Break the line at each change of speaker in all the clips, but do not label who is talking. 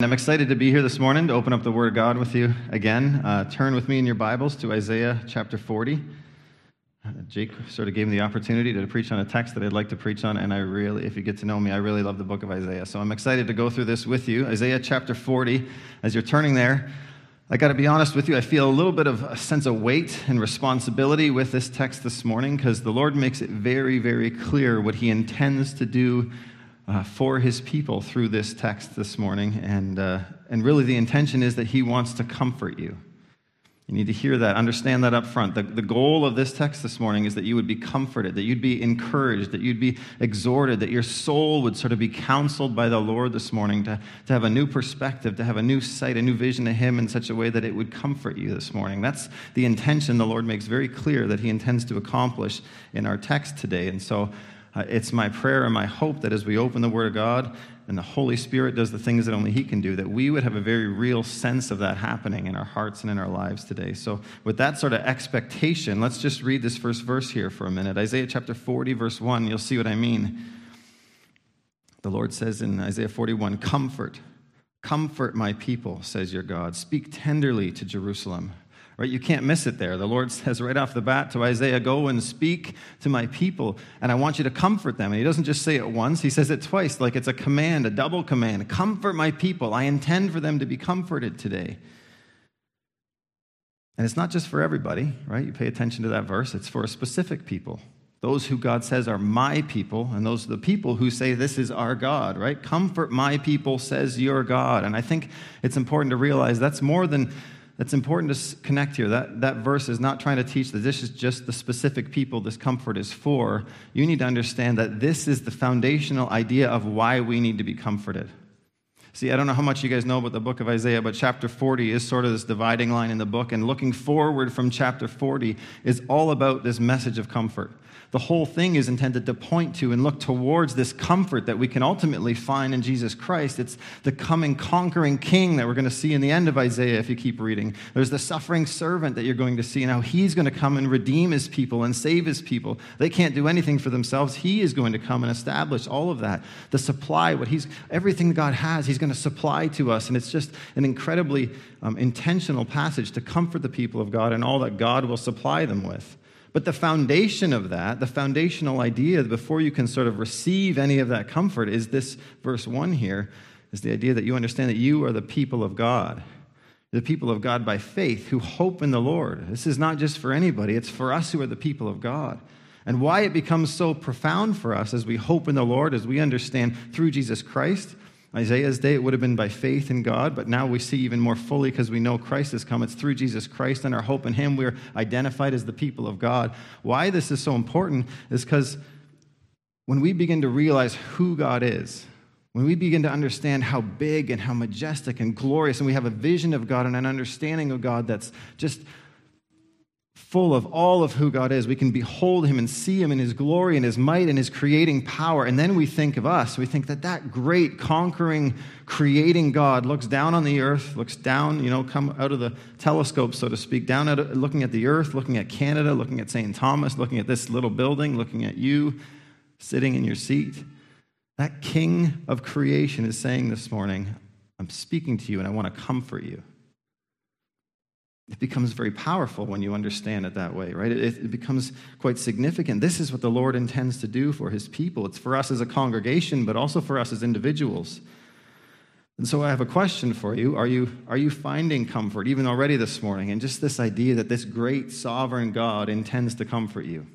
I'm excited to be here this morning to open up the Word of God with you again. Uh, turn with me in your Bibles to Isaiah chapter 40. Uh, Jake sort of gave me the opportunity to preach on a text that I'd like to preach on, and I really, if you get to know me, I really love the book of Isaiah. So I'm excited to go through this with you. Isaiah chapter 40. As you're turning there, I got to be honest with you, I feel a little bit of a sense of weight and responsibility with this text this morning because the Lord makes it very, very clear what He intends to do uh, for his people through this text this morning. And, uh, and really, the intention is that he wants to comfort you. You need to hear that, understand that up front. The, the goal of this text this morning is that you would be comforted, that you'd be encouraged, that you'd be exhorted, that your soul would sort of be counseled by the Lord this morning to, to have a new perspective, to have a new sight, a new vision of Him in such a way that it would comfort you this morning. That's the intention the Lord makes very clear that He intends to accomplish in our text today. And so uh, it's my prayer and my hope that as we open the Word of God and the Holy Spirit does the things that only He can do, that we would have a very real sense of that happening in our hearts and in our lives today. So, with that sort of expectation, let's just read this first verse here for a minute. Isaiah chapter 40, verse 1, you'll see what I mean. The Lord says in Isaiah 41, Comfort, comfort my people, says your God. Speak tenderly to Jerusalem Right? You can't miss it there. The Lord says right off the bat to Isaiah, Go and speak to my people, and I want you to comfort them. And he doesn't just say it once, he says it twice, like it's a command, a double command. Comfort my people. I intend for them to be comforted today. And it's not just for everybody, right? You pay attention to that verse, it's for a specific people. Those who God says are my people, and those are the people who say, This is our God, right? Comfort my people, says your God. And I think it's important to realize that's more than that's important to connect here. That, that verse is not trying to teach that this is just the specific people this comfort is for. You need to understand that this is the foundational idea of why we need to be comforted. See, I don't know how much you guys know about the book of Isaiah, but chapter 40 is sort of this dividing line in the book, and looking forward from chapter 40 is all about this message of comfort. The whole thing is intended to point to and look towards this comfort that we can ultimately find in Jesus Christ. It's the coming conquering king that we're going to see in the end of Isaiah if you keep reading. There's the suffering servant that you're going to see and how he's going to come and redeem his people and save his people. They can't do anything for themselves. He is going to come and establish all of that. The supply, what he's, everything God has, he's going to supply to us. And it's just an incredibly um, intentional passage to comfort the people of God and all that God will supply them with. But the foundation of that, the foundational idea before you can sort of receive any of that comfort is this verse 1 here is the idea that you understand that you are the people of God. The people of God by faith who hope in the Lord. This is not just for anybody, it's for us who are the people of God. And why it becomes so profound for us as we hope in the Lord, as we understand through Jesus Christ, Isaiah's day, it would have been by faith in God, but now we see even more fully because we know Christ has come. It's through Jesus Christ and our hope in Him. We're identified as the people of God. Why this is so important is because when we begin to realize who God is, when we begin to understand how big and how majestic and glorious, and we have a vision of God and an understanding of God that's just full of all of who God is. We can behold him and see him in his glory and his might and his creating power. And then we think of us. We think that that great, conquering, creating God looks down on the earth, looks down, you know, come out of the telescope, so to speak, down at, looking at the earth, looking at Canada, looking at St. Thomas, looking at this little building, looking at you sitting in your seat. That king of creation is saying this morning, I'm speaking to you and I want to comfort you it becomes very powerful when you understand it that way, right? It, it, becomes quite significant. This is what the Lord intends to do for his people. It's for us as a congregation, but also for us as individuals. And so I have a question for you. Are you, are you finding comfort, even already this morning, in just this idea that this great sovereign God intends to comfort you?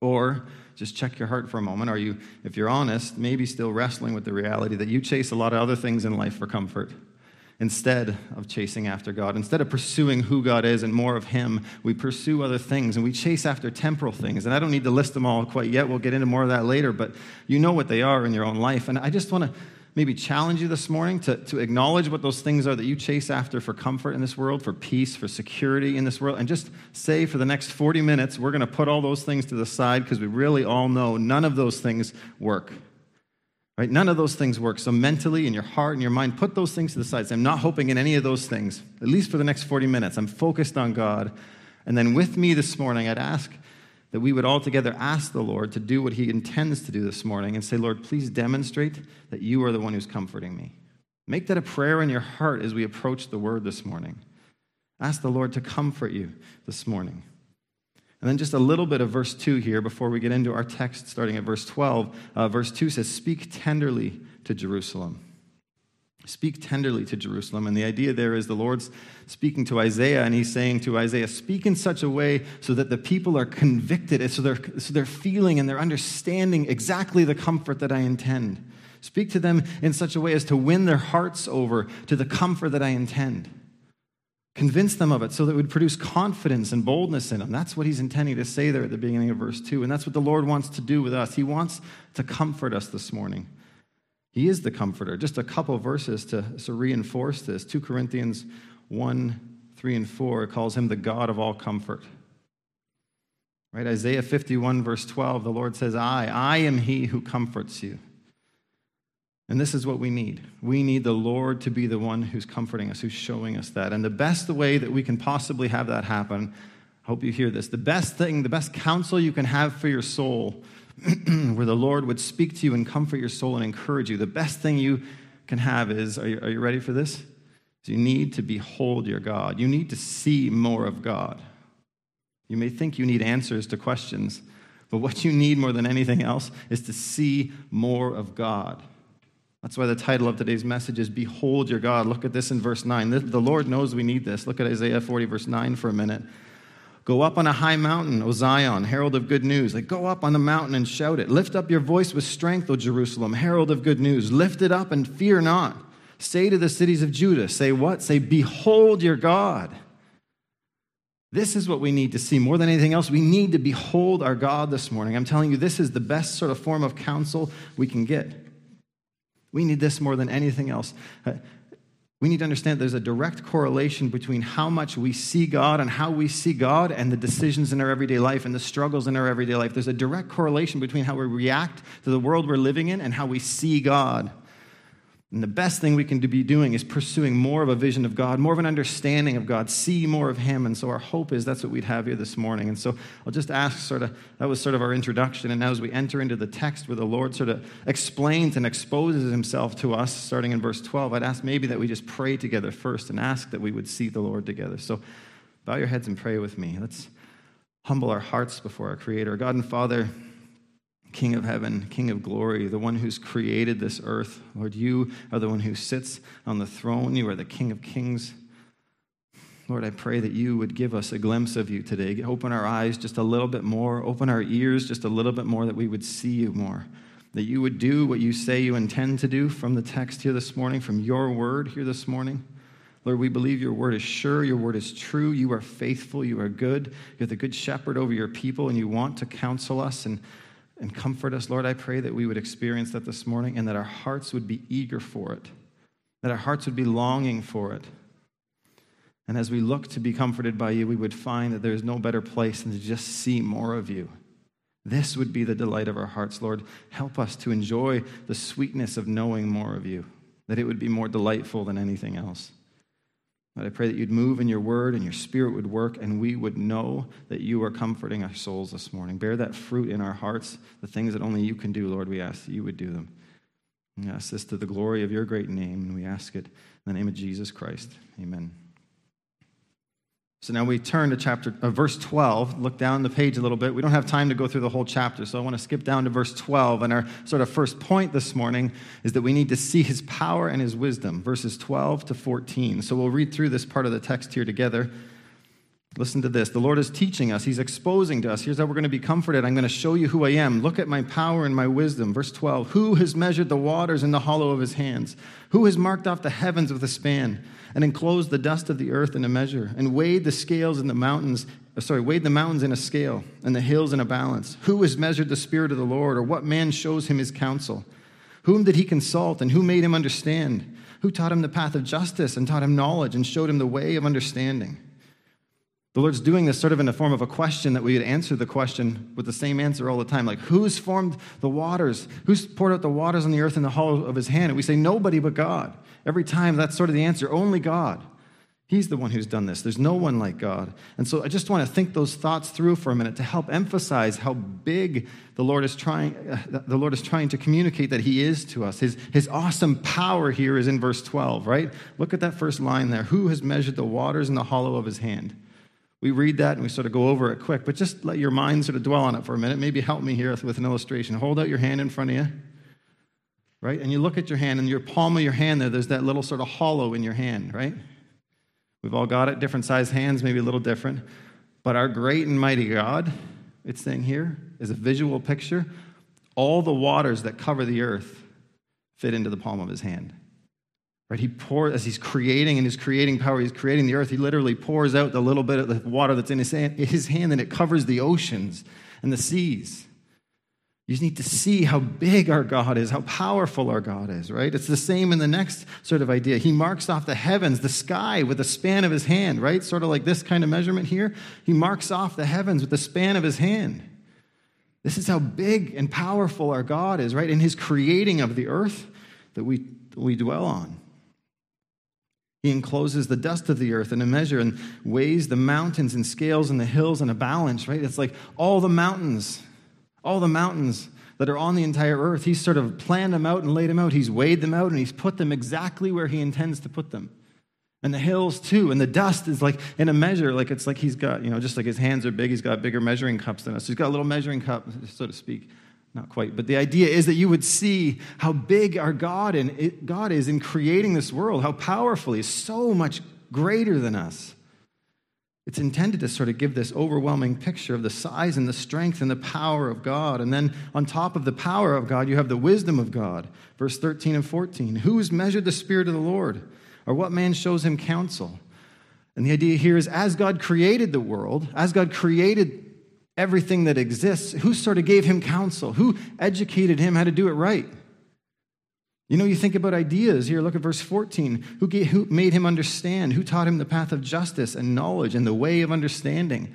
Or just check your heart for a moment. Are you, if you're honest, maybe still wrestling with the reality that you chase a lot of other things in life for comfort? Instead of chasing after God. Instead of pursuing who God is and more of Him, we pursue other things and we chase after temporal things. And I don't need to list them all quite yet. We'll get into more of that later, but you know what they are in your own life. And I just want to maybe challenge you this morning to, to acknowledge what those things are that you chase after for comfort in this world, for peace, for security in this world, and just say for the next 40 minutes, we're going to put all those things to the side because we really all know none of those things work. Right? None of those things work. So mentally, in your heart and your mind, put those things to the side. I'm not hoping in any of those things, at least for the next 40 minutes. I'm focused on God. And then with me this morning, I'd ask that we would all together ask the Lord to do what He intends to do this morning and say, Lord, please demonstrate that you are the one who's comforting me. Make that a prayer in your heart as we approach the word this morning. Ask the Lord to comfort you this morning. And then just a little bit of verse 2 here before we get into our text, starting at verse 12. Uh, verse 2 says, Speak tenderly to Jerusalem. Speak tenderly to Jerusalem. And the idea there is the Lord's speaking to Isaiah, and he's saying to Isaiah, Speak in such a way so that the people are convicted, so they're, so they're feeling and they're understanding exactly the comfort that I intend. Speak to them in such a way as to win their hearts over to the comfort that I intend. Convince them of it so that it would produce confidence and boldness in them. That's what he's intending to say there at the beginning of verse 2. And that's what the Lord wants to do with us. He wants to comfort us this morning. He is the comforter. Just a couple verses to, to reinforce this 2 Corinthians 1 3 and 4 calls him the God of all comfort. Right? Isaiah 51, verse 12, the Lord says, I, I am he who comforts you. And this is what we need. We need the Lord to be the one who's comforting us, who's showing us that. And the best way that we can possibly have that happen, I hope you hear this, the best thing, the best counsel you can have for your soul, where the Lord would speak to you and comfort your soul and encourage you, the best thing you can have is are you, are you ready for this? Is you need to behold your God. You need to see more of God. You may think you need answers to questions, but what you need more than anything else is to see more of God. That's why the title of today's message is Behold Your God. Look at this in verse 9. The Lord knows we need this. Look at Isaiah 40, verse 9 for a minute. Go up on a high mountain, O Zion, herald of good news. Like, go up on the mountain and shout it. Lift up your voice with strength, O Jerusalem, herald of good news. Lift it up and fear not. Say to the cities of Judah, say what? Say, Behold your God. This is what we need to see more than anything else. We need to behold our God this morning. I'm telling you, this is the best sort of form of counsel we can get. We need this more than anything else. Uh, we need to understand there's a direct correlation between how much we see God and how we see God and the decisions in our everyday life and the struggles in our everyday life. There's a direct correlation between how we react to the world we're living in and how we see God. And the best thing we can be doing is pursuing more of a vision of God, more of an understanding of God, see more of Him. And so our hope is that's what we'd have here this morning. And so I'll just ask sort of, that was sort of our introduction. And now as we enter into the text where the Lord sort of explains and exposes Himself to us, starting in verse 12, I'd ask maybe that we just pray together first and ask that we would see the Lord together. So bow your heads and pray with me. Let's humble our hearts before our Creator. God and Father, King of heaven, King of glory, the one who's created this earth. Lord, you are the one who sits on the throne. You are the King of kings. Lord, I pray that you would give us a glimpse of you today. Open our eyes just a little bit more, open our ears just a little bit more, that we would see you more. That you would do what you say you intend to do from the text here this morning, from your word here this morning. Lord, we believe your word is sure, your word is true, you are faithful, you are good, you're the good shepherd over your people, and you want to counsel us and and comfort us. Lord, I pray that we would experience that this morning and that our hearts would be eager for it, that our hearts would be longing for it. And as we look to be comforted by you, we would find that there is no better place than to just see more of you. This would be the delight of our hearts, Lord. Help us to enjoy the sweetness of knowing more of you, that it would be more delightful than anything else. I pray that you'd move in your word and your spirit would work and we would know that you are comforting our souls this morning. Bear that fruit in our hearts, the things that only you can do, Lord. We ask that you would do them. We ask this to the glory of your great name, and we ask it in the name of Jesus Christ. Amen. So now we turn to chapter uh, verse 12. Look down the page a little bit. We don't have time to go through the whole chapter, so I want to skip down to verse 12. And our sort of first point this morning is that we need to see his power and his wisdom, verses 12 to 14. So we'll read through this part of the text here together. Listen to this. The Lord is teaching us. He's exposing to us. Here's how we're going to be comforted. I'm going to show you who I am. Look at my power and my wisdom. Verse 12. Who has measured the waters in the hollow of his hands? Who has marked off the heavens with a span? And enclosed the dust of the earth in a measure, and weighed the scales in the mountains, uh, sorry, weighed the mountains in a scale, and the hills in a balance. Who has measured the Spirit of the Lord, or what man shows him his counsel? Whom did he consult, and who made him understand? Who taught him the path of justice, and taught him knowledge, and showed him the way of understanding? The Lord's doing this sort of in the form of a question that we would answer the question with the same answer all the time. Like, who's formed the waters? Who's poured out the waters on the earth in the hollow of his hand? And we say, nobody but God. Every time, that's sort of the answer only God. He's the one who's done this. There's no one like God. And so I just want to think those thoughts through for a minute to help emphasize how big the Lord is trying, uh, the Lord is trying to communicate that He is to us. His, his awesome power here is in verse 12, right? Look at that first line there. Who has measured the waters in the hollow of His hand? We read that and we sort of go over it quick, but just let your mind sort of dwell on it for a minute. Maybe help me here with an illustration. Hold out your hand in front of you, right? And you look at your hand, and your palm of your hand there, there's that little sort of hollow in your hand, right? We've all got it, different sized hands, maybe a little different. But our great and mighty God, it's saying here, is a visual picture. All the waters that cover the earth fit into the palm of his hand. Right? He pours, as he's creating in his creating power, he's creating the earth, he literally pours out the little bit of the water that's in his hand, his hand and it covers the oceans and the seas. You just need to see how big our God is, how powerful our God is, right? It's the same in the next sort of idea. He marks off the heavens, the sky, with the span of his hand, right? Sort of like this kind of measurement here. He marks off the heavens with the span of his hand. This is how big and powerful our God is, right? In his creating of the earth that we, we dwell on. He encloses the dust of the earth in a measure and weighs the mountains in scales and the hills in a balance, right? It's like all the mountains all the mountains that are on the entire earth. He's sort of planned them out and laid them out. He's weighed them out and he's put them exactly where he intends to put them. And the hills too. And the dust is like in a measure, like it's like he's got, you know, just like his hands are big, he's got bigger measuring cups than us. He's got a little measuring cup, so to speak. Not quite. But the idea is that you would see how big our God, and God is in creating this world, how powerful He's so much greater than us. It's intended to sort of give this overwhelming picture of the size and the strength and the power of God. And then on top of the power of God, you have the wisdom of God. Verse 13 and 14. Who has measured the Spirit of the Lord? Or what man shows him counsel? And the idea here is as God created the world, as God created everything that exists, who sort of gave him counsel? Who educated him how to do it right? You know, you think about ideas. Here, look at verse 14. Who, gave, who made him understand? Who taught him the path of justice and knowledge and the way of understanding?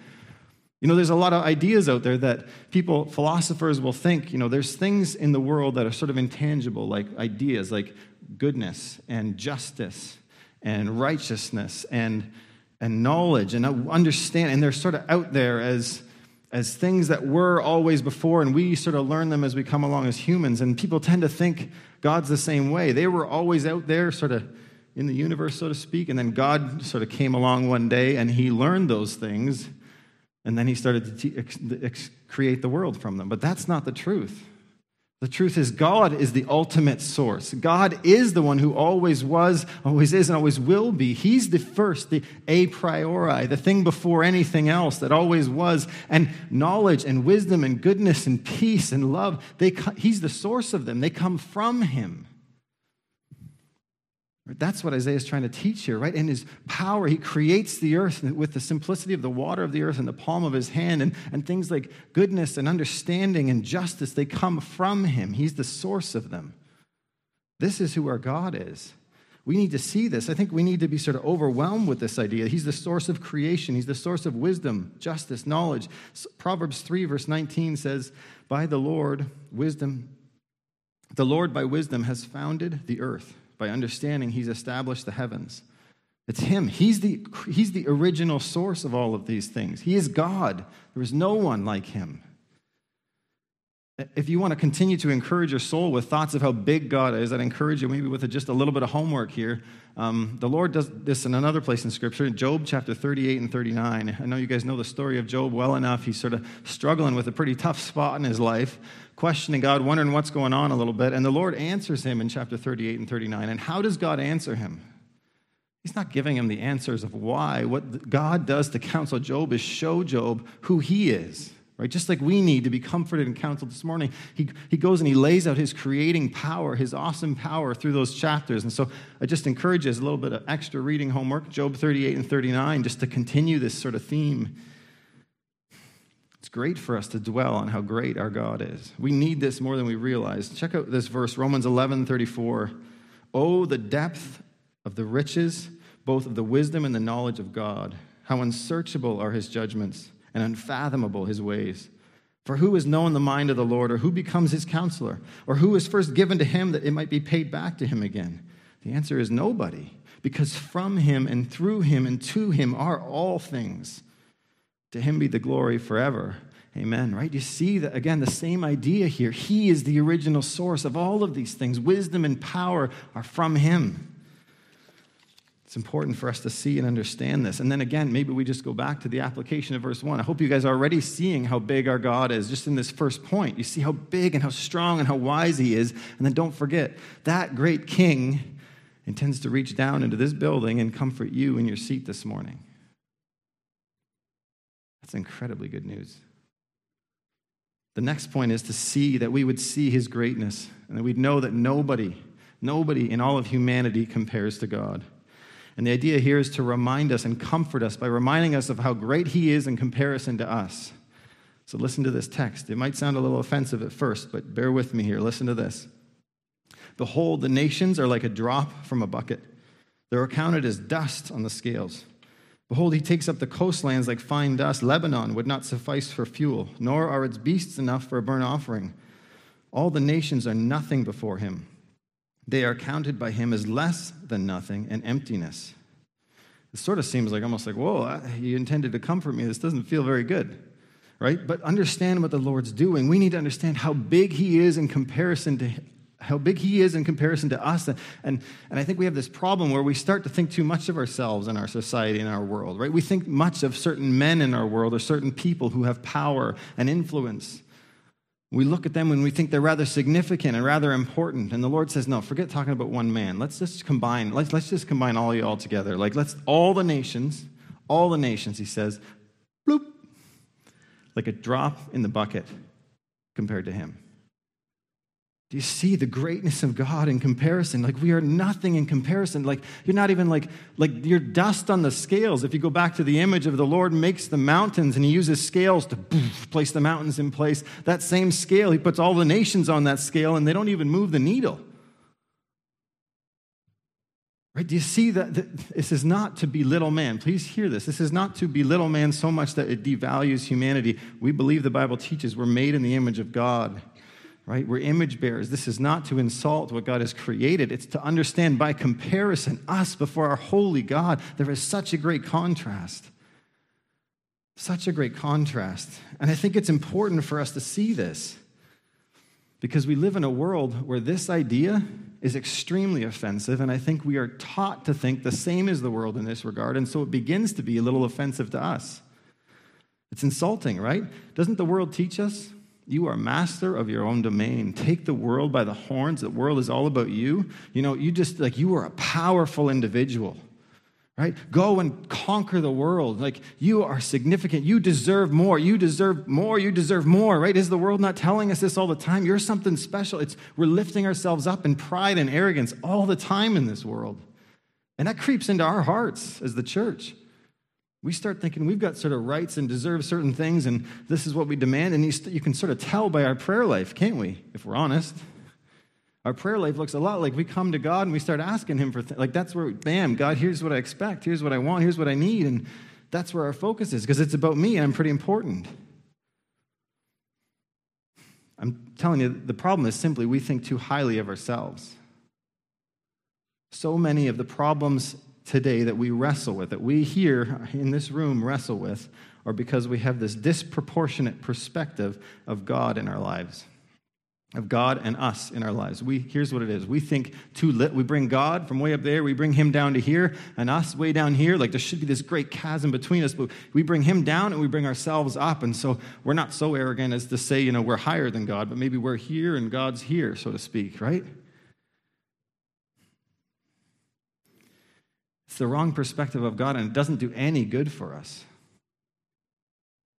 You know, there's a lot of ideas out there that people, philosophers will think, you know, there's things in the world that are sort of intangible, like ideas like goodness and justice and righteousness and, and knowledge and understand. And they're sort of out there as, as things that were always before, and we sort of learn them as we come along as humans. And people tend to think God's the same way. They were always out there, sort of in the universe, so to speak, and then God sort of came along one day and he learned those things, and then he started to te- ex- ex- create the world from them. But that's not the truth. The truth is, God is the ultimate source. God is the one who always was, always is, and always will be. He's the first, the a priori, the thing before anything else that always was. And knowledge and wisdom and goodness and peace and love, they, He's the source of them. They come from Him. That's what Isaiah is trying to teach here, right? In his power, he creates the earth with the simplicity of the water of the earth in the palm of his hand, and, and things like goodness and understanding and justice, they come from him. He's the source of them. This is who our God is. We need to see this. I think we need to be sort of overwhelmed with this idea. He's the source of creation, He's the source of wisdom, justice, knowledge. Proverbs 3, verse 19 says, By the Lord, wisdom, the Lord by wisdom has founded the earth by understanding he's established the heavens. It's him. He's the, he's the original source of all of these things. He is God. There is no one like him. If you want to continue to encourage your soul with thoughts of how big God is, I'd encourage you maybe with a, just a little bit of homework here. Um, the Lord does this in another place in Scripture, Job chapter 38 and 39. I know you guys know the story of Job well enough. He's sort of struggling with a pretty tough spot in his life questioning God, wondering what's going on a little bit. And the Lord answers him in chapter 38 and 39. And how does God answer him? He's not giving him the answers of why. What God does to counsel Job is show Job who he is. Right? Just like we need to be comforted and counseled this morning, he, he goes and he lays out his creating power, his awesome power through those chapters. And so I just encourage you as a little bit of extra reading homework, Job 38 and 39, just to continue this sort of theme great for us to dwell on how great our God is. We need this more than we realize. Check out this verse, Romans 11 34. Oh, the depth of the riches, both of the wisdom and the knowledge of God. How unsearchable are his judgments and unfathomable his ways. For who has known the mind of the Lord, or who becomes his counselor, or who is first given to him that it might be paid back to him again? The answer is nobody. because from him and through him and to him are all things. To him be the glory forever. Amen, right? You see that, again, the same idea here. He is the original source of all of these things. Wisdom and power are from him. It's important for us to see and understand this. And then again, maybe we just go back to the application of verse 1. I hope you guys are already seeing how big our God is just in this first point. You see how big and how strong and how wise he is. And then don't forget, that great king intends to reach down into this building and comfort you in your seat this morning. That's incredibly good news. The next point is to see that we would see his greatness and that we'd know that nobody, nobody in all of humanity compares to God. And the idea here is to remind us and comfort us by reminding us of how great He is in comparison to us. So listen to this text. It might sound a little offensive at first, but bear with me here. Listen to this. Behold, the nations are like a drop from a bucket, they're counted as dust on the scales. Behold, he takes up the coastlands like fine dust. Lebanon would not suffice for fuel, nor are its beasts enough for a burnt offering. All the nations are nothing before him. They are counted by him as less than nothing and emptiness. It sort of seems like almost like, whoa, you intended to comfort me. This doesn't feel very good, right? But understand what the Lord's doing. We need to understand how big he is in comparison to how big he is in comparison to us. And, and, and I think we have this problem where we start to think too much of ourselves in our society, in our world, right? We think much of certain men in our world or certain people who have power and influence. We look at them and we think they're rather significant and rather important. And the Lord says, no, forget talking about one man. Let's just combine, let's, let's just combine all you all together. Like, let's, all the nations, all the nations, he says, bloop, like a drop in the bucket compared to him. Do you see the greatness of God in comparison? Like we are nothing in comparison. Like you're not even like like you're dust on the scales. If you go back to the image of the Lord makes the mountains and he uses scales to place the mountains in place. That same scale, he puts all the nations on that scale and they don't even move the needle. Right? Do you see that this is not to belittle man? Please hear this. This is not to belittle man so much that it devalues humanity. We believe the Bible teaches we're made in the image of God right? We're image bearers. This is not to insult what God has created, it's to understand by comparison us before our holy God. There is such a great contrast. Such a great contrast. And I think it's important for us to see this because we live in a world where this idea is extremely offensive, and I think we are taught to think the same as the world in this regard, and so it begins to be a little offensive to us. It's insulting, right? Doesn't the world teach us you are master of your own domain. Take the world by the horns. The world is all about you. You know, you just like you are a powerful individual. Right? Go and conquer the world. Like you are significant. You deserve more. You deserve more. You deserve more, right? Is the world not telling us this all the time? You're something special. It's we're lifting ourselves up in pride and arrogance all the time in this world. And that creeps into our hearts as the church. We start thinking we've got sort of rights and deserve certain things, and this is what we demand. And you, st- you can sort of tell by our prayer life, can't we, if we're honest? Our prayer life looks a lot like we come to God and we start asking Him for things. Like, that's where, bam, God, here's what I expect, here's what I want, here's what I need. And that's where our focus is because it's about me and I'm pretty important. I'm telling you, the problem is simply we think too highly of ourselves. So many of the problems today that we wrestle with, that we here in this room wrestle with, are because we have this disproportionate perspective of God in our lives, of God and us in our lives. We, here's what it is we think too lit. We bring God from way up there, we bring him down to here, and us way down here. Like there should be this great chasm between us, but we bring him down and we bring ourselves up. And so we're not so arrogant as to say, you know, we're higher than God, but maybe we're here and God's here, so to speak, right? It's the wrong perspective of God, and it doesn't do any good for us.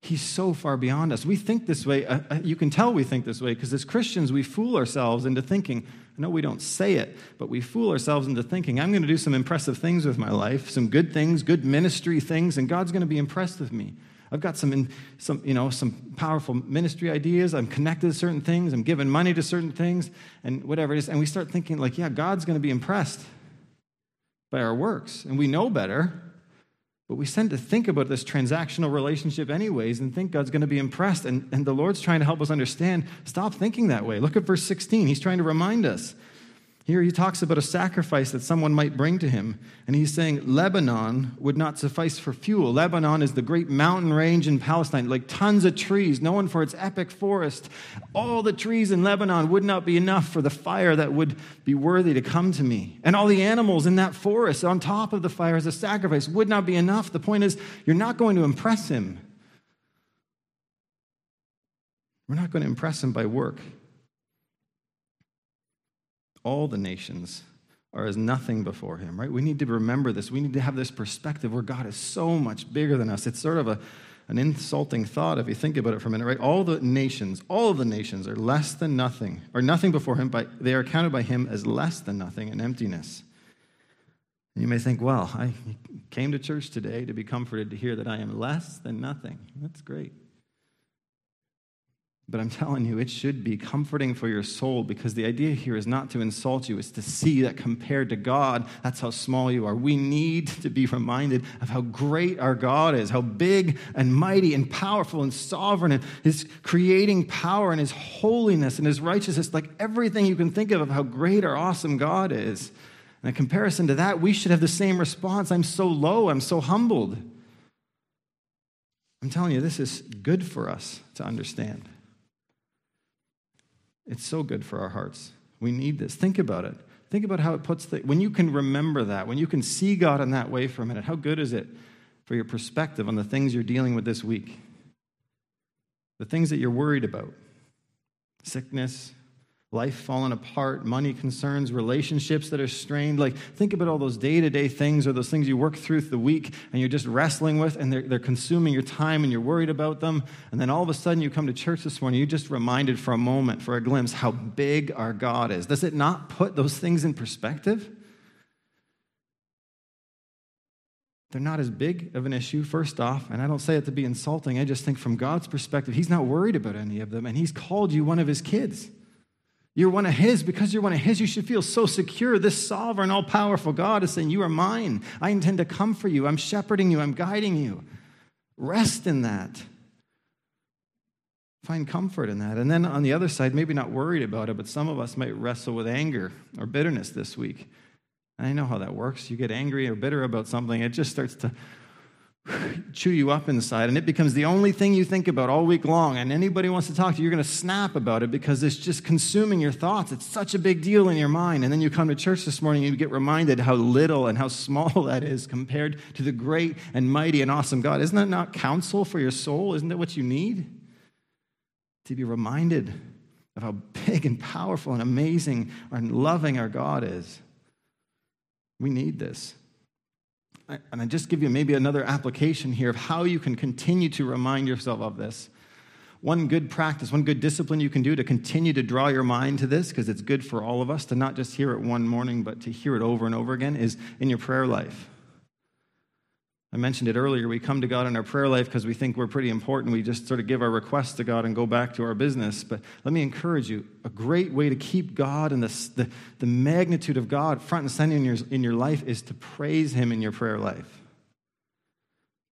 He's so far beyond us. We think this way. Uh, uh you can tell we think this way because as Christians, we fool ourselves into thinking, no, we don't say it, but we fool ourselves into thinking, I'm going to do some impressive things with my life, some good things, good ministry things, and God's going to be impressed with me. I've got some, some, you know, some powerful ministry ideas. I'm connected to certain things. I'm giving money to certain things, and whatever it is. And we start thinking, like, yeah, God's going to be impressed by our works. And we know better, but we tend to think about this transactional relationship anyways and think God's going to be impressed. And, and the Lord's trying to help us understand stop thinking that way. Look at verse 16. He's trying to remind us. Here he talks about a sacrifice that someone might bring to him. And he's saying Lebanon would not suffice for fuel. Lebanon is the great mountain range in Palestine, like tons of trees, known for its epic forest. All the trees in Lebanon would not be enough for the fire that would be worthy to come to me. And all the animals in that forest on top of the fire as a sacrifice would not be enough. The point is, you're not going to impress him. We're not going to impress him by work all the nations are as nothing before him, right? We need to remember this. We need to have this perspective where God is so much bigger than us. It's sort of a, an insulting thought if you think about it for a minute, right? All the nations, all of the nations are less than nothing, or nothing before him, but they are counted by him as less than nothing and emptiness. And you may think, well, I came to church today to be comforted to hear that I am less than nothing. That's great. But I'm telling you, it should be comforting for your soul because the idea here is not to insult you, it's to see that compared to God, that's how small you are. We need to be reminded of how great our God is, how big and mighty and powerful and sovereign, and his creating power and his holiness and his righteousness, like everything you can think of, of how great our awesome God is. And in comparison to that, we should have the same response I'm so low, I'm so humbled. I'm telling you, this is good for us to understand. It's so good for our hearts. We need this. Think about it. Think about how it puts the, when you can remember that, when you can see God in that way for a minute, how good is it for your perspective on the things you're dealing with this week? The things that you're worried about sickness, life falling apart, money concerns, relationships that are strained. Like, think about all those day to day things or those things you work through the week and you're just wrestling with and they're, they're consuming your time and you're worried about them. And then all of a sudden you come to church this morning, you just reminded for a moment, for a glimpse, how big our God is. Does it not put those things in perspective? They're not as big of an issue, first off, and I don't say it to be insulting. I just think from God's perspective, He's not worried about any of them, and He's called you one of His kids. You're one of His. Because you're one of His, you should feel so secure. This sovereign, all powerful God is saying, You are mine. I intend to come for you. I'm shepherding you. I'm guiding you. Rest in that. Find comfort in that. And then on the other side, maybe not worried about it, but some of us might wrestle with anger or bitterness this week. I know how that works. You get angry or bitter about something, it just starts to chew you up inside, and it becomes the only thing you think about all week long. And anybody wants to talk to you, you're going to snap about it because it's just consuming your thoughts. It's such a big deal in your mind. And then you come to church this morning and you get reminded how little and how small that is compared to the great and mighty and awesome God. Isn't that not counsel for your soul? Isn't that what you need? To be reminded of how big and powerful and amazing and loving our God is. We need this and I just give you maybe another application here of how you can continue to remind yourself of this. One good practice, one good discipline you can do to continue to draw your mind to this, because it's good for all of us to not just hear it one morning, but to hear it over and over again, is in your prayer life. I mentioned it earlier. We come to God in our prayer life because we think we're pretty important. We just sort of give our requests to God and go back to our business. But let me encourage you a great way to keep God and the, the, the magnitude of God front and center in your, in your life is to praise Him in your prayer life.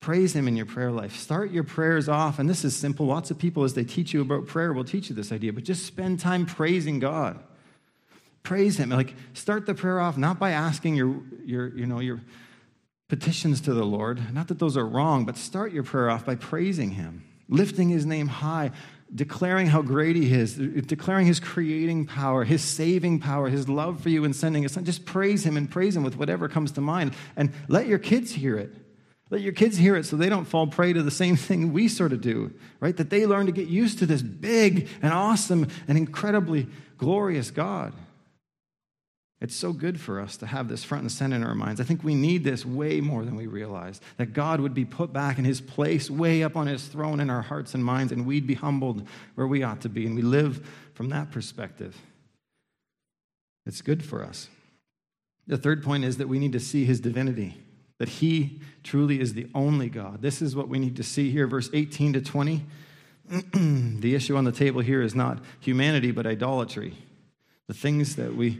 Praise Him in your prayer life. Start your prayers off, and this is simple. Lots of people, as they teach you about prayer, will teach you this idea, but just spend time praising God. Praise Him. Like, start the prayer off not by asking your, your you know, your, petitions to the Lord. Not that those are wrong, but start your prayer off by praising Him, lifting His name high, declaring how great He is, declaring His creating power, His saving power, His love for you and sending His Son. Just praise Him and praise Him with whatever comes to mind. And let your kids hear it. Let your kids hear it so they don't fall prey to the same thing we sort of do, right? That they learn to get used to this big and awesome and incredibly glorious God. It's so good for us to have this front and center in our minds. I think we need this way more than we realize. That God would be put back in his place, way up on his throne in our hearts and minds, and we'd be humbled where we ought to be. And we live from that perspective. It's good for us. The third point is that we need to see his divinity, that he truly is the only God. This is what we need to see here, verse 18 to 20. the issue on the table here is not humanity, but idolatry. The things that we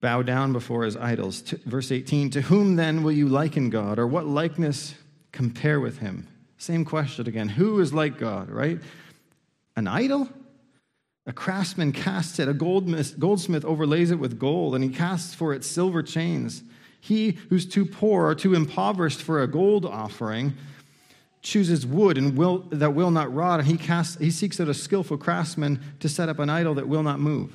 bow down before his idols. Verse 18 To whom then will you liken God, or what likeness compare with him? Same question again. Who is like God, right? An idol? A craftsman casts it, a goldsmith overlays it with gold, and he casts for it silver chains. He who's too poor or too impoverished for a gold offering chooses wood and will, that will not rot, and he, casts, he seeks out a skillful craftsman to set up an idol that will not move.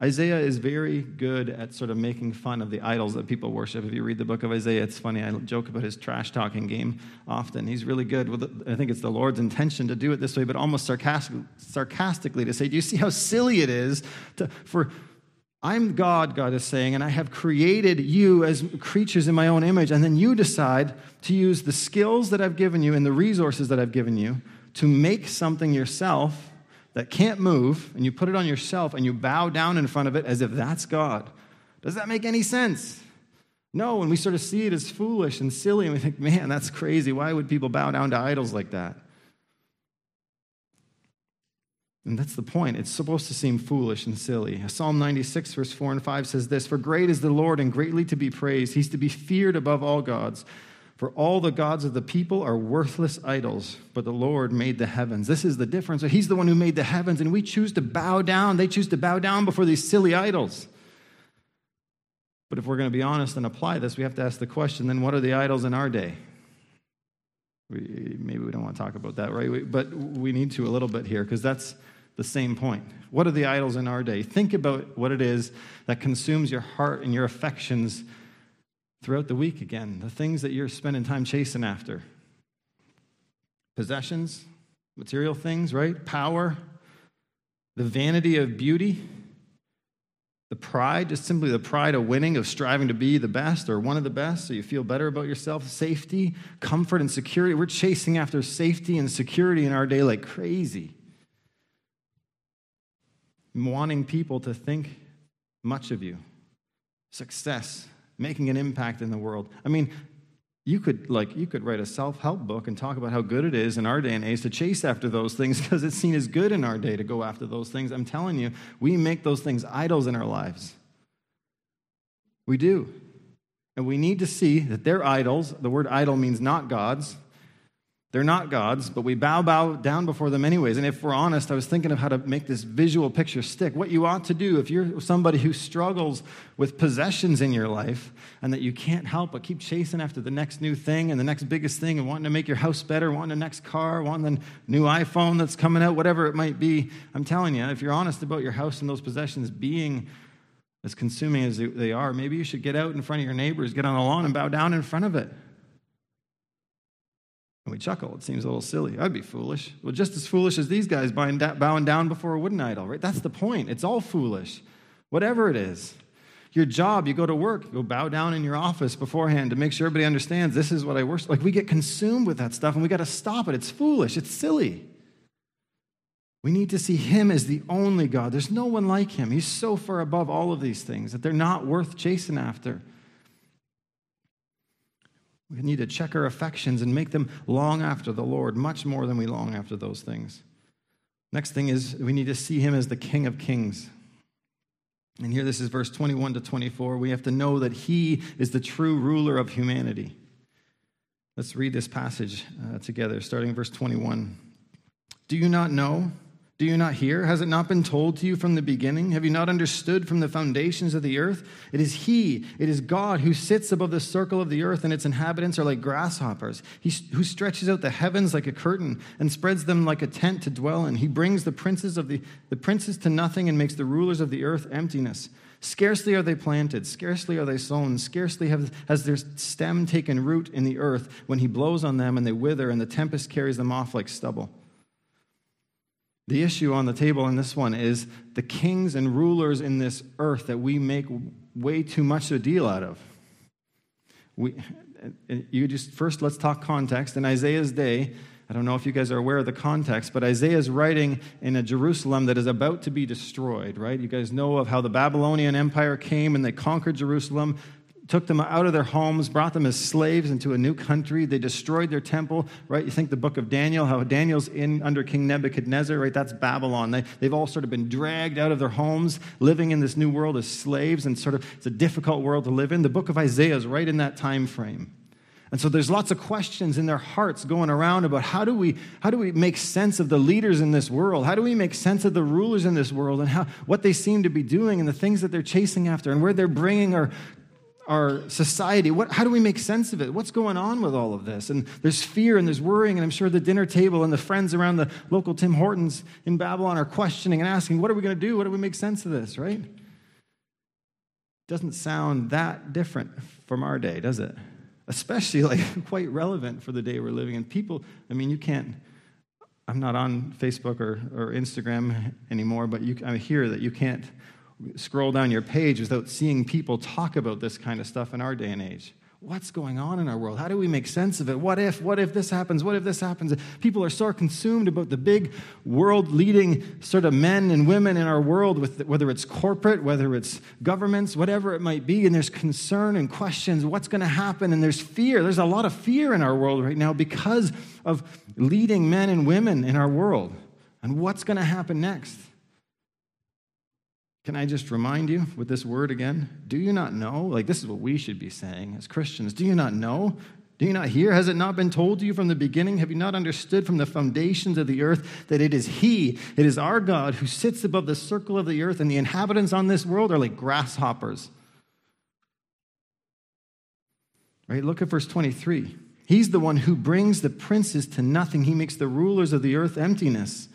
Isaiah is very good at sort of making fun of the idols that people worship. If you read the book of Isaiah, it's funny. I joke about his trash talking game often. He's really good. With I think it's the Lord's intention to do it this way, but almost sarcastic, sarcastically to say, Do you see how silly it is to, for I'm God, God is saying, and I have created you as creatures in my own image. And then you decide to use the skills that I've given you and the resources that I've given you to make something yourself that can't move, and you put it on yourself and you bow down in front of it as if that's God. Does that make any sense? No, and we sort of see it as foolish and silly, and we think, man, that's crazy. Why would people bow down to idols like that? And that's the point. It's supposed to seem foolish and silly. Psalm 96, verse 4 and 5 says this For great is the Lord and greatly to be praised. He's to be feared above all gods. For all the gods of the people are worthless idols, but the Lord made the heavens. This is the difference. He's the one who made the heavens, and we choose to bow down. They choose to bow down before these silly idols. But if we're going to be honest and apply this, we have to ask the question then what are the idols in our day? We, maybe we don't want to talk about that, right? We, but we need to a little bit here because that's the same point. What are the idols in our day? Think about what it is that consumes your heart and your affections throughout the week again, the things that you're spending time chasing after. Possessions, material things, right? Power, the vanity of beauty, the pride, just simply the pride of winning, of striving to be the best or one of the best so you feel better about yourself, safety, comfort, and security. We're chasing after safety and security in our day like crazy. Wanting people to think much of you, success, making an impact in the world. I mean, you could like you could write a self-help book and talk about how good it is in our day and age to chase after those things because it's seen as good in our day to go after those things. I'm telling you, we make those things idols in our lives. We do. And we need to see that they're idols. The word idol means not gods. They're not gods, but we bow bow down before them anyways. And if we're honest, I was thinking of how to make this visual picture stick. What you ought to do if you're somebody who struggles with possessions in your life and that you can't help but keep chasing after the next new thing and the next biggest thing and wanting to make your house better, wanting the next car, wanting the new iPhone that's coming out, whatever it might be. I'm telling you, if you're honest about your house and those possessions being as consuming as they are, maybe you should get out in front of your neighbors, get on the lawn and bow down in front of it. And we chuckle. It seems a little silly. I'd be foolish. Well, just as foolish as these guys bowing down before a wooden idol, right? That's the point. It's all foolish, whatever it is. Your job, you go to work, you go bow down in your office beforehand to make sure everybody understands this is what I worship. Like we get consumed with that stuff and we got to stop it. It's foolish, it's silly. We need to see him as the only God. There's no one like him. He's so far above all of these things that they're not worth chasing after. We need to check our affections and make them long after the Lord, much more than we long after those things. Next thing is we need to see him as the King of Kings. And here, this is verse 21 to 24. We have to know that he is the true ruler of humanity. Let's read this passage uh, together, starting verse 21. Do you not know? Do you not hear? Has it not been told to you from the beginning? Have you not understood from the foundations of the earth? It is He, it is God who sits above the circle of the earth, and its inhabitants are like grasshoppers. He who stretches out the heavens like a curtain and spreads them like a tent to dwell in. He brings the princes of the, the princes to nothing and makes the rulers of the earth emptiness. Scarcely are they planted, scarcely are they sown, scarcely have, has their stem taken root in the earth when he blows on them and they wither, and the tempest carries them off like stubble. The issue on the table in this one is the kings and rulers in this earth that we make way too much a deal out of. We, you just first let's talk context. In Isaiah's day, I don't know if you guys are aware of the context, but Isaiah is writing in a Jerusalem that is about to be destroyed, right? You guys know of how the Babylonian Empire came and they conquered Jerusalem took them out of their homes, brought them as slaves into a new country. They destroyed their temple, right? You think the book of Daniel, how Daniel's in under King Nebuchadnezzar, right? That's Babylon. They, they've all sort of been dragged out of their homes, living in this new world as slaves, and sort of it's a difficult world to live in. The book of Isaiah is right in that time frame. And so there's lots of questions in their hearts going around about how do we how do we make sense of the leaders in this world? How do we make sense of the rulers in this world and how what they seem to be doing and the things that they're chasing after and where they're bringing our our society. What, how do we make sense of it? What's going on with all of this? And there's fear and there's worrying, and I'm sure the dinner table and the friends around the local Tim Hortons in Babylon are questioning and asking, what are we going to do? What do we make sense of this, right? Doesn't sound that different from our day, does it? especially like quite relevant for the day we're living in. People, I mean, you can't. I'm not on Facebook or, or Instagram anymore, but you, I hear that you can't scroll down your page without seeing people talk about this kind of stuff in our day and age what's going on in our world? How do we make sense of it? What if? What if this happens? What if this happens? People are so consumed about the big world leading sort of men and women in our world, with, whether it's corporate, whether it's governments, whatever it might be, and there's concern and questions what's going to happen, and there's fear. There's a lot of fear in our world right now because of leading men and women in our world. And what's going to happen next? Can I just remind you with this word again? Do you not know? Like, this is what we should be saying as Christians. Do you not know? Do you not hear? Has it not been told to you from the beginning? Have you not understood from the foundations of the earth that it is He, it is our God, who sits above the circle of the earth, and the inhabitants on this world are like grasshoppers? Right? Look at verse 23. He's the one who brings the princes to nothing, He makes the rulers of the earth emptiness.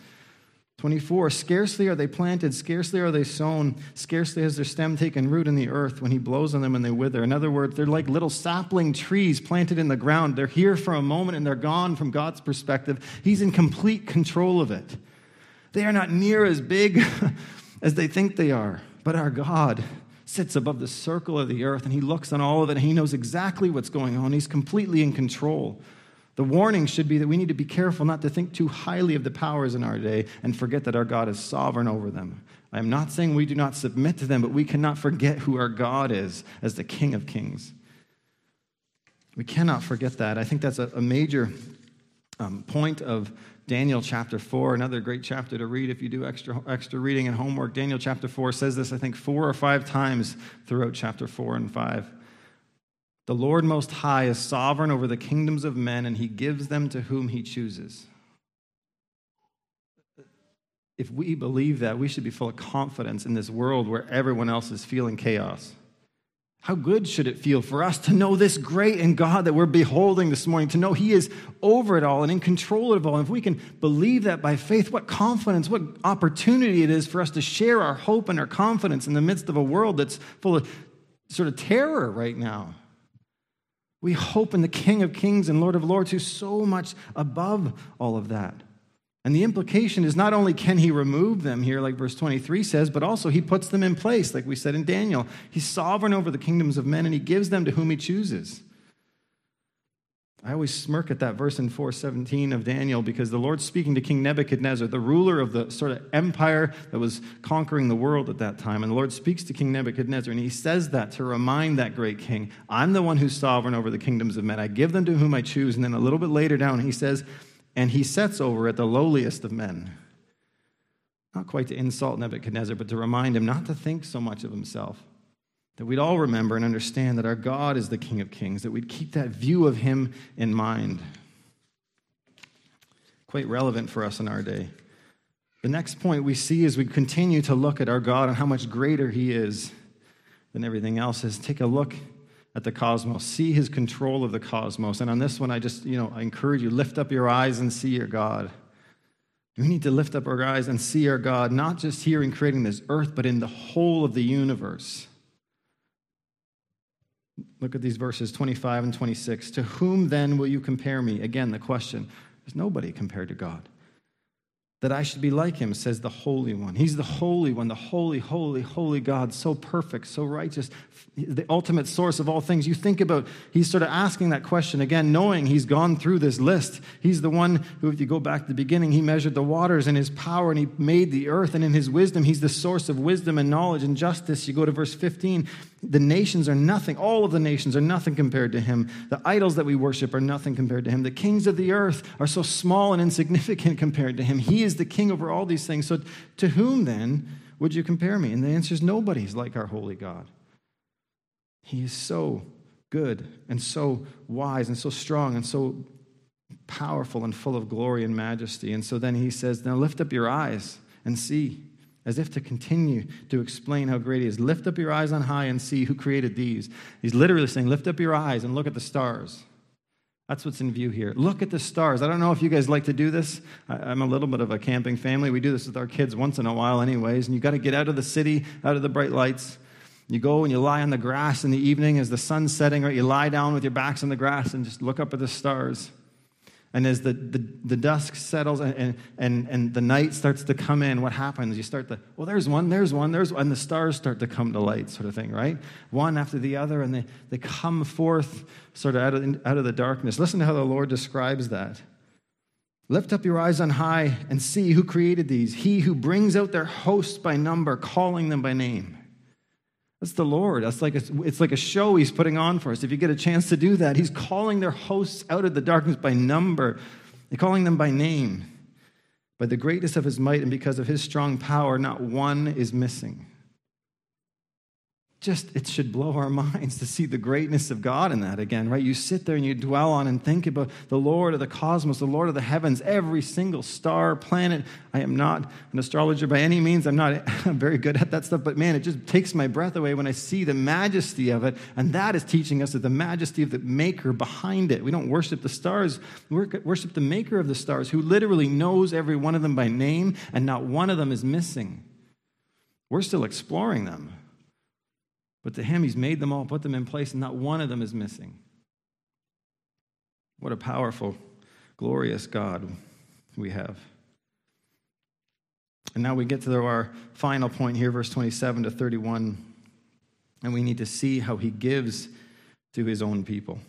24, scarcely are they planted, scarcely are they sown, scarcely has their stem taken root in the earth when he blows on them and they wither. In other words, they're like little sapling trees planted in the ground. They're here for a moment and they're gone from God's perspective. He's in complete control of it. They are not near as big as they think they are, but our God sits above the circle of the earth and he looks on all of it and he knows exactly what's going on. He's completely in control. The warning should be that we need to be careful not to think too highly of the powers in our day and forget that our God is sovereign over them. I am not saying we do not submit to them, but we cannot forget who our God is as the King of Kings. We cannot forget that. I think that's a, a major um, point of Daniel chapter 4, another great chapter to read if you do extra, extra reading and homework. Daniel chapter 4 says this, I think, four or five times throughout chapter 4 and 5. The Lord Most High is sovereign over the kingdoms of men, and he gives them to whom he chooses. If we believe that, we should be full of confidence in this world where everyone else is feeling chaos. How good should it feel for us to know this great and God that we're beholding this morning, to know He is over it all and in control of it all? And if we can believe that by faith, what confidence, what opportunity it is for us to share our hope and our confidence in the midst of a world that's full of sort of terror right now. We hope in the King of Kings and Lord of Lords, who's so much above all of that. And the implication is not only can he remove them here, like verse 23 says, but also he puts them in place, like we said in Daniel. He's sovereign over the kingdoms of men and he gives them to whom he chooses. I always smirk at that verse in 417 of Daniel because the Lord's speaking to King Nebuchadnezzar, the ruler of the sort of empire that was conquering the world at that time. And the Lord speaks to King Nebuchadnezzar, and he says that to remind that great king, I'm the one who's sovereign over the kingdoms of men. I give them to whom I choose. And then a little bit later down, he says, and he sets over at the lowliest of men. Not quite to insult Nebuchadnezzar, but to remind him not to think so much of himself that we'd all remember and understand that our God is the King of Kings, that we'd keep that view of Him in mind. Quite relevant for us in our day. The next point we see as we continue to look at our God and how much greater He is than everything else is take a look at the cosmos, see His control of the cosmos. And on this one, I just, you know, I encourage you, lift up your eyes and see your God. We need to lift up our eyes and see our God, not just here in creating this earth, but in the whole of the universe. Look at these verses 25 and 26. To whom then will you compare me? Again, the question. There's nobody compared to God that I should be like him, says the Holy One. He's the Holy One, the holy, holy, holy God, so perfect, so righteous, the ultimate source of all things. You think about, he's sort of asking that question again, knowing he's gone through this list. He's the one who, if you go back to the beginning, he measured the waters in his power and he made the earth, and in his wisdom, he's the source of wisdom and knowledge and justice. You go to verse 15, the nations are nothing, all of the nations are nothing compared to him. The idols that we worship are nothing compared to him. The kings of the earth are so small and insignificant compared to him. He is the king over all these things. So to whom then would you compare me? And the answer is nobody's like our holy God. He is so good and so wise and so strong and so powerful and full of glory and majesty. And so then he says, Now lift up your eyes and see, as if to continue to explain how great he is. Lift up your eyes on high and see who created these. He's literally saying, Lift up your eyes and look at the stars. That's what's in view here. Look at the stars. I don't know if you guys like to do this. I'm a little bit of a camping family. We do this with our kids once in a while, anyways. And you got to get out of the city, out of the bright lights. You go and you lie on the grass in the evening as the sun's setting, right? You lie down with your backs on the grass and just look up at the stars. And as the, the, the dusk settles and, and, and the night starts to come in, what happens? You start to, well, there's one, there's one, there's one, and the stars start to come to light, sort of thing, right? One after the other, and they, they come forth sort of out of, out of the darkness. Listen to how the Lord describes that. Lift up your eyes on high and see who created these. He who brings out their hosts by number, calling them by name. That's the Lord. That's like a, it's like a show he's putting on for us. If you get a chance to do that, he's calling their hosts out of the darkness by number, he's calling them by name. By the greatness of his might and because of his strong power, not one is missing just it should blow our minds to see the greatness of God in that again, right? You sit there and you dwell on and think about the Lord of the cosmos, the Lord of the heavens, every single star, planet. I am not an astrologer by any means. I'm not I'm very good at that stuff, but man, it just takes my breath away when I see the majesty of it. And that is teaching us that the majesty of the maker behind it. We don't worship the stars, we worship the maker of the stars who literally knows every one of them by name, and not one of them is missing. We're still exploring them. But to him, he's made them all, put them in place, and not one of them is missing. What a powerful, glorious God we have. And now we get to our final point here, verse 27 to 31. And we need to see how he gives to his own people.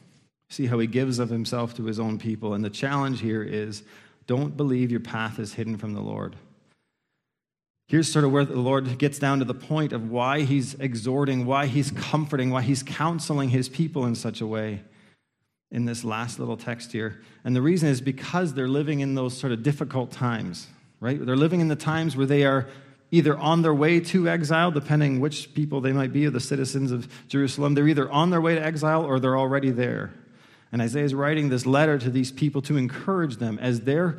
See how he gives of himself to his own people. And the challenge here is don't believe your path is hidden from the Lord. Here's sort of where the Lord gets down to the point of why he's exhorting, why he's comforting, why he's counseling his people in such a way in this last little text here. And the reason is because they're living in those sort of difficult times, right? They're living in the times where they are either on their way to exile, depending which people they might be, or the citizens of Jerusalem. They're either on their way to exile or they're already there. And Isaiah is writing this letter to these people to encourage them as they're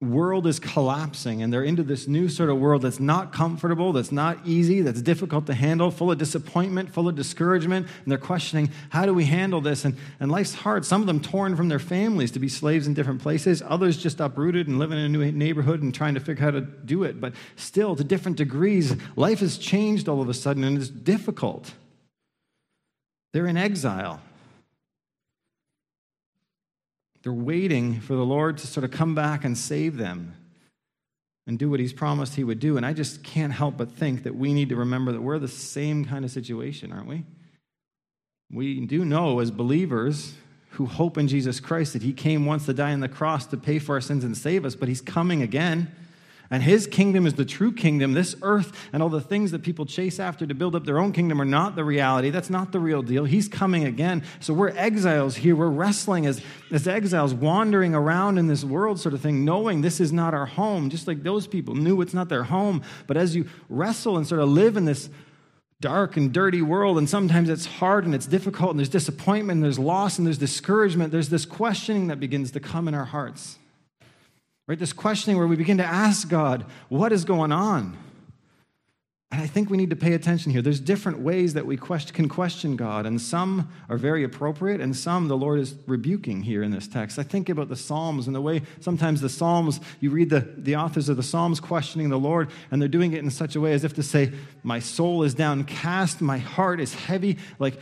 world is collapsing and they're into this new sort of world that's not comfortable, that's not easy, that's difficult to handle, full of disappointment, full of discouragement. And they're questioning, how do we handle this? And, and life's hard. Some of them torn from their families to be slaves in different places, others just uprooted and living in a new neighborhood and trying to figure out how to do it. But still, to different degrees, life has changed all of a sudden and it's difficult. They're in exile. They're waiting for the Lord to sort of come back and save them and do what He's promised He would do. And I just can't help but think that we need to remember that we're the same kind of situation, aren't we? We do know as believers who hope in Jesus Christ that He came once to die on the cross to pay for our sins and save us, but He's coming again. And his kingdom is the true kingdom. This earth and all the things that people chase after to build up their own kingdom are not the reality. That's not the real deal. He's coming again. So we're exiles here. We're wrestling as, as exiles, wandering around in this world, sort of thing, knowing this is not our home, just like those people knew it's not their home. But as you wrestle and sort of live in this dark and dirty world, and sometimes it's hard and it's difficult, and there's disappointment, and there's loss, and there's discouragement, there's this questioning that begins to come in our hearts. Right? This questioning where we begin to ask God, what is going on? And I think we need to pay attention here. There's different ways that we question, can question God, and some are very appropriate, and some the Lord is rebuking here in this text. I think about the Psalms and the way sometimes the Psalms, you read the, the authors of the Psalms questioning the Lord, and they're doing it in such a way as if to say, My soul is downcast, my heart is heavy. Like,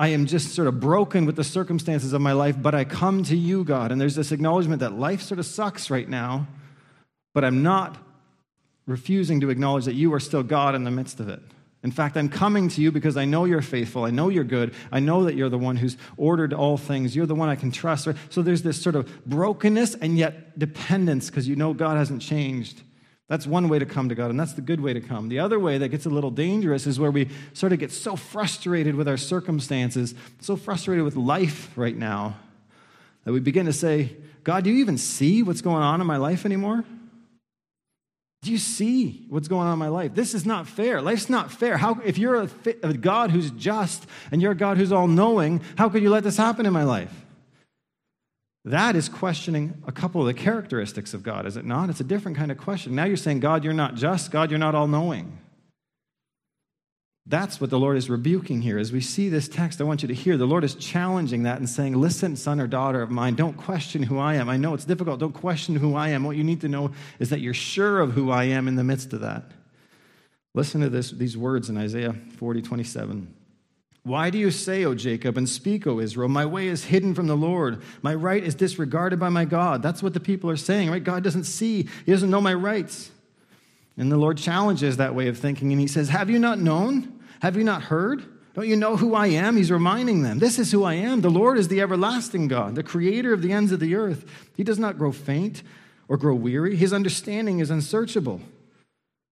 I am just sort of broken with the circumstances of my life, but I come to you, God. And there's this acknowledgement that life sort of sucks right now, but I'm not refusing to acknowledge that you are still God in the midst of it. In fact, I'm coming to you because I know you're faithful. I know you're good. I know that you're the one who's ordered all things. You're the one I can trust. So there's this sort of brokenness and yet dependence because you know God hasn't changed. That's one way to come to God, and that's the good way to come. The other way that gets a little dangerous is where we sort of get so frustrated with our circumstances, so frustrated with life right now, that we begin to say, God, do you even see what's going on in my life anymore? Do you see what's going on in my life? This is not fair. Life's not fair. How, if you're a, a God who's just and you're a God who's all knowing, how could you let this happen in my life? That is questioning a couple of the characteristics of God, is it not? It's a different kind of question. Now you're saying, God, you're not just. God, you're not all knowing. That's what the Lord is rebuking here. As we see this text, I want you to hear the Lord is challenging that and saying, Listen, son or daughter of mine, don't question who I am. I know it's difficult. Don't question who I am. What you need to know is that you're sure of who I am in the midst of that. Listen to this, these words in Isaiah 40, 27. Why do you say, O Jacob, and speak, O Israel, my way is hidden from the Lord, my right is disregarded by my God? That's what the people are saying, right? God doesn't see, He doesn't know my rights. And the Lord challenges that way of thinking, and He says, Have you not known? Have you not heard? Don't you know who I am? He's reminding them, This is who I am. The Lord is the everlasting God, the creator of the ends of the earth. He does not grow faint or grow weary, His understanding is unsearchable.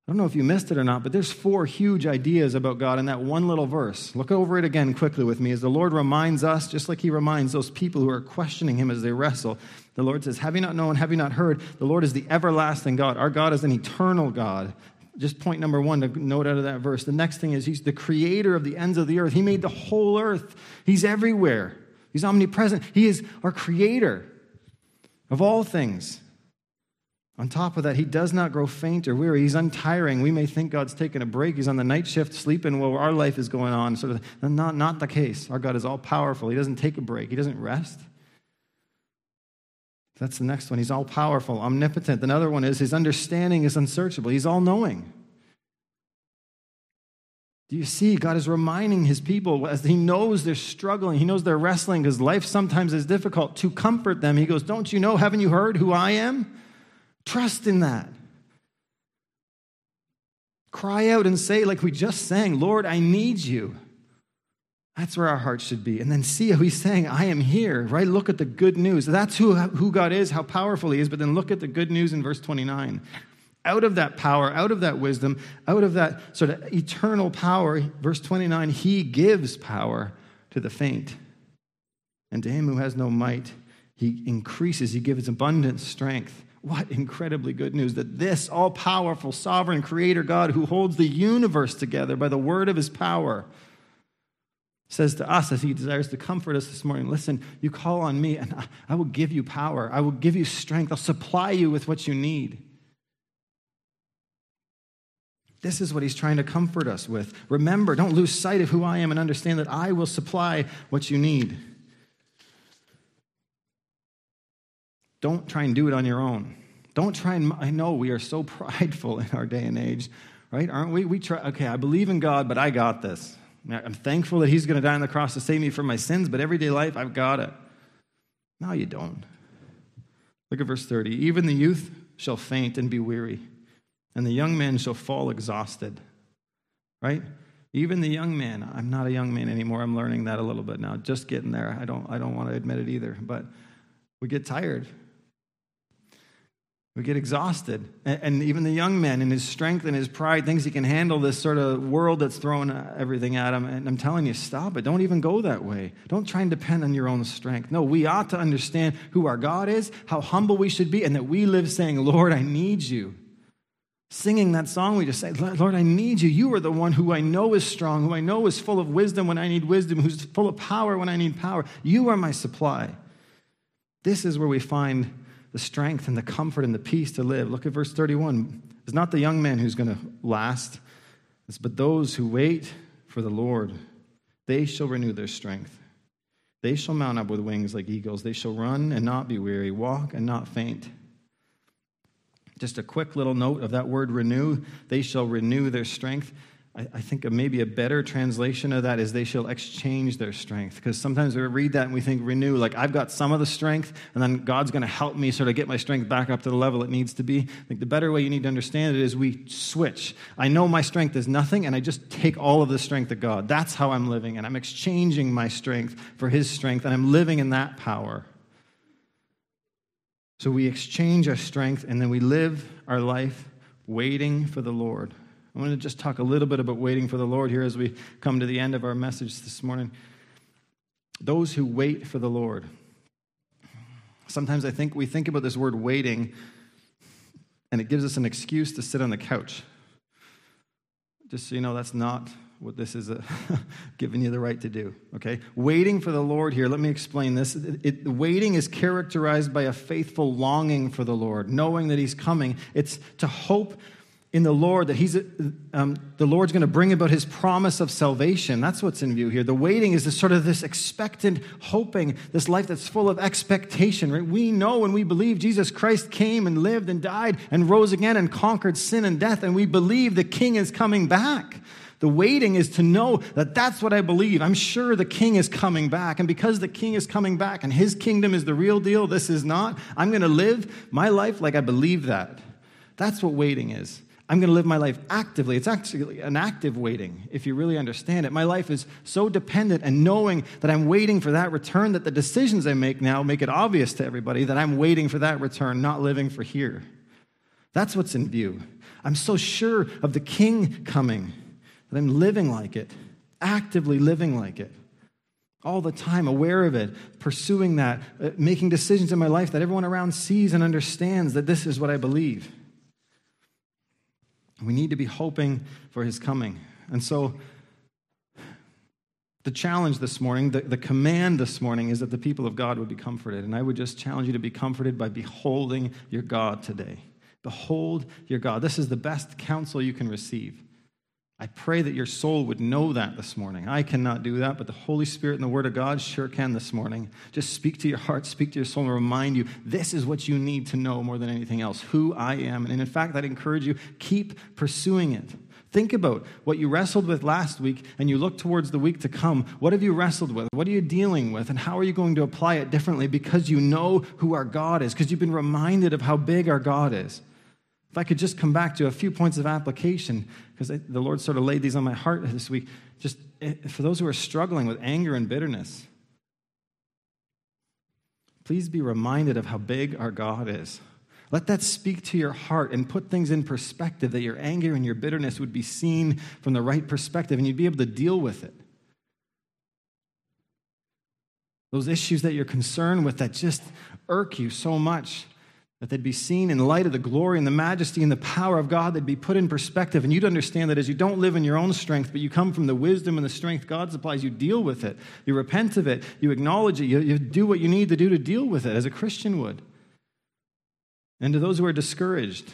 I don't know if you missed it or not, but there's four huge ideas about God in that one little verse. Look over it again quickly with me as the Lord reminds us, just like He reminds those people who are questioning Him as they wrestle. The Lord says, Have you not known? Have you not heard? The Lord is the everlasting God. Our God is an eternal God. Just point number one to note out of that verse. The next thing is He's the creator of the ends of the earth. He made the whole earth, He's everywhere, He's omnipresent. He is our creator of all things. On top of that, he does not grow faint or weary. He's untiring. We may think God's taking a break. He's on the night shift sleeping while our life is going on. Sort of not, not the case. Our God is all powerful. He doesn't take a break. He doesn't rest. That's the next one. He's all powerful, omnipotent. Another one is his understanding is unsearchable. He's all knowing. Do you see? God is reminding his people as he knows they're struggling, he knows they're wrestling because life sometimes is difficult to comfort them. He goes, Don't you know? Haven't you heard who I am? Trust in that. Cry out and say, like we just sang, Lord, I need you. That's where our hearts should be. And then see how he's saying, I am here, right? Look at the good news. That's who, who God is, how powerful he is. But then look at the good news in verse 29. Out of that power, out of that wisdom, out of that sort of eternal power, verse 29, he gives power to the faint. And to him who has no might, he increases, he gives abundant strength. What incredibly good news that this all powerful, sovereign creator God who holds the universe together by the word of his power says to us as he desires to comfort us this morning listen, you call on me and I will give you power. I will give you strength. I'll supply you with what you need. This is what he's trying to comfort us with. Remember, don't lose sight of who I am and understand that I will supply what you need. Don't try and do it on your own. Don't try and, I know we are so prideful in our day and age, right? Aren't we? We try, okay, I believe in God, but I got this. I'm thankful that He's going to die on the cross to save me from my sins, but everyday life, I've got it. No, you don't. Look at verse 30. Even the youth shall faint and be weary, and the young man shall fall exhausted. Right? Even the young man, I'm not a young man anymore. I'm learning that a little bit now. Just getting there. I don't, I don't want to admit it either. But we get tired. We get exhausted. And even the young man, in his strength and his pride, thinks he can handle this sort of world that's throwing uh, everything at him. And I'm telling you, stop it. Don't even go that way. Don't try and depend on your own strength. No, we ought to understand who our God is, how humble we should be, and that we live saying, Lord, I need you. Singing that song, we just say, Lord, I need you. You are the one who I know is strong, who I know is full of wisdom when I need wisdom, who's full of power when I need power. You are my supply. This is where we find the strength and the comfort and the peace to live. Look at verse 31. It's not the young man who's going to last, it's but those who wait for the Lord. They shall renew their strength. They shall mount up with wings like eagles. They shall run and not be weary, walk and not faint. Just a quick little note of that word renew. They shall renew their strength. I, think maybe a better translation of that is they shall exchange their strength. Because sometimes we read that and we think renew, like I've got some of the strength, and then God's going to help me sort of get my strength back up to the level it needs to be. I think the better way you need to understand it is we switch. I know my strength is nothing, and I just take all of the strength of God. That's how I'm living, and I'm exchanging my strength for His strength, and I'm living in that power. So we exchange our strength, and then we live our life waiting for the Lord. I want to just talk a little bit about waiting for the Lord here as we come to the end of our message this morning. Those who wait for the Lord. Sometimes I think we think about this word waiting, and it gives us an excuse to sit on the couch. Just so you know, that's not what this is uh, giving you the right to do, okay? Waiting for the Lord here, let me explain this. It, it, waiting is characterized by a faithful longing for the Lord, knowing that He's coming. It's to hope in the Lord that He's um, the Lord's going to bring about His promise of salvation. That's what's in view here. The waiting is this sort of this expectant hoping, this life that's full of expectation. Right? We know and we believe Jesus Christ came and lived and died and rose again and conquered sin and death, and we believe the King is coming back. The waiting is to know that that's what I believe. I'm sure the king is coming back. And because the king is coming back and his kingdom is the real deal, this is not, I'm going to live my life like I believe that. That's what waiting is. I'm going to live my life actively. It's actually an active waiting, if you really understand it. My life is so dependent and knowing that I'm waiting for that return that the decisions I make now make it obvious to everybody that I'm waiting for that return, not living for here. That's what's in view. I'm so sure of the king coming that I'm living like it, actively living like it. All the time, aware of it, pursuing that, uh, making decisions in my life that everyone around sees and understands that this is what I believe. We need to be hoping for his coming. And so, the challenge this morning, the, the command this morning is that the people of God would be comforted. And I would just challenge you to be comforted by beholding your God today. Behold your God. This is the best counsel you can receive. I pray that your soul would know that this morning. I cannot do that, but the Holy Spirit and the Word of God sure can this morning. Just speak to your heart, speak to your soul, and remind you this is what you need to know more than anything else who I am. And in fact, I'd encourage you keep pursuing it. Think about what you wrestled with last week and you look towards the week to come. What have you wrestled with? What are you dealing with? And how are you going to apply it differently because you know who our God is, because you've been reminded of how big our God is? If I could just come back to a few points of application, because the Lord sort of laid these on my heart this week, just eh, for those who are struggling with anger and bitterness, please be reminded of how big our God is. Let that speak to your heart and put things in perspective that your anger and your bitterness would be seen from the right perspective and you'd be able to deal with it. Those issues that you're concerned with that just irk you so much, that they'd be seen in light of the glory and the majesty and the power of God. They'd be put in perspective. And you'd understand that as you don't live in your own strength, but you come from the wisdom and the strength God supplies, you deal with it. You repent of it. You acknowledge it. You, you do what you need to do to deal with it as a Christian would. And to those who are discouraged,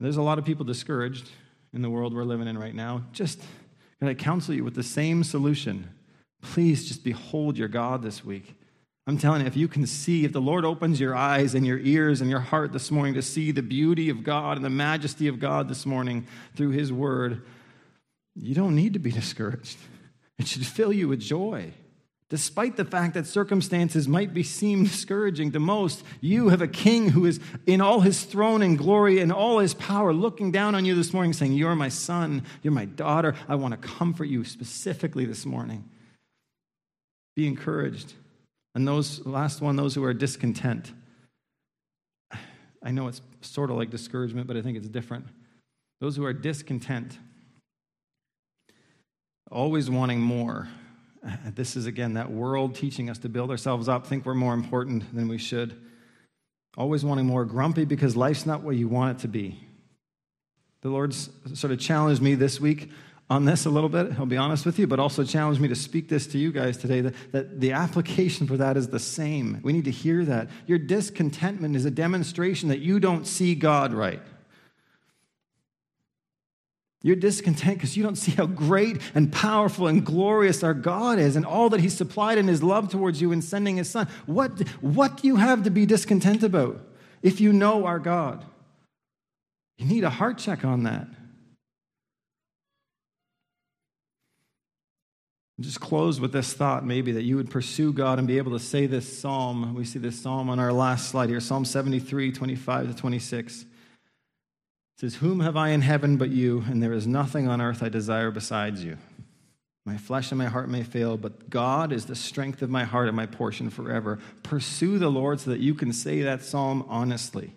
there's a lot of people discouraged in the world we're living in right now. Just can I counsel you with the same solution? Please just behold your God this week. I'm telling you, if you can see, if the Lord opens your eyes and your ears and your heart this morning to see the beauty of God and the majesty of God this morning through His Word, you don't need to be discouraged. It should fill you with joy. Despite the fact that circumstances might be seem discouraging to most, you have a king who is in all his throne and glory and all his power looking down on you this morning saying, You're my son, you're my daughter. I want to comfort you specifically this morning. Be encouraged. And those, last one, those who are discontent. I know it's sort of like discouragement, but I think it's different. Those who are discontent, always wanting more. This is, again, that world teaching us to build ourselves up, think we're more important than we should. Always wanting more, grumpy because life's not what you want it to be. The Lord's sort of challenged me this week on this a little bit, I'll be honest with you, but also challenge me to speak this to you guys today that, that the application for that is the same. We need to hear that. Your discontentment is a demonstration that you don't see God right. You're discontent because you don't see how great and powerful and glorious our God is and all that He supplied in His love towards you in sending His Son. What, what do you have to be discontent about if you know our God? You need a heart check on that. Just close with this thought maybe that you would pursue God and be able to say this psalm. We see this psalm on our last slide here Psalm 73, 25 to 26. It says, Whom have I in heaven but you, and there is nothing on earth I desire besides you. My flesh and my heart may fail, but God is the strength of my heart and my portion forever. Pursue the Lord so that you can say that psalm honestly.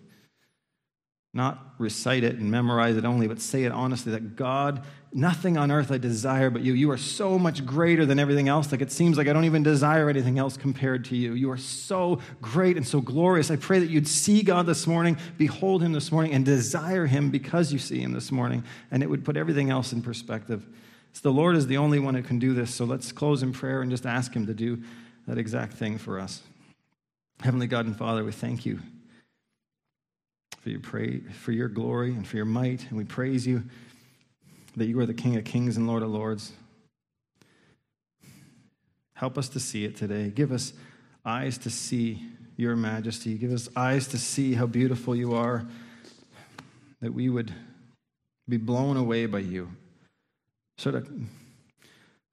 Not recite it and memorize it only, but say it honestly that God, nothing on earth I desire but you. You are so much greater than everything else. Like it seems like I don't even desire anything else compared to you. You are so great and so glorious. I pray that you'd see God this morning, behold him this morning, and desire him because you see him this morning. And it would put everything else in perspective. So the Lord is the only one who can do this. So let's close in prayer and just ask him to do that exact thing for us. Heavenly God and Father, we thank you for your, pray, for your glory and for your might. And we praise you that you are the King of kings and Lord of lords. Help us to see it today. Give us eyes to see your majesty. Give us eyes to see how beautiful you are, that we would be blown away by you. Sort of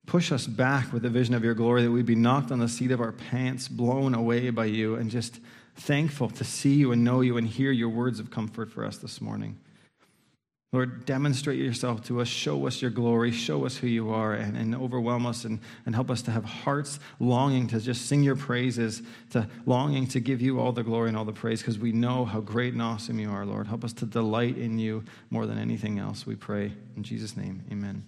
push us back with the vision of your glory, that we'd be knocked on the seat of our pants, blown away by you, and just thankful to see you and know you and hear your words of comfort for us this morning. Lord, demonstrate yourself to us, show us your glory, show us who you are, and, and overwhelm us and, and help us to have hearts longing to just sing your praises, to longing to give you all the glory and all the praise, because we know how great and awesome you are, Lord. Help us to delight in you more than anything else, we pray. In Jesus' name, amen.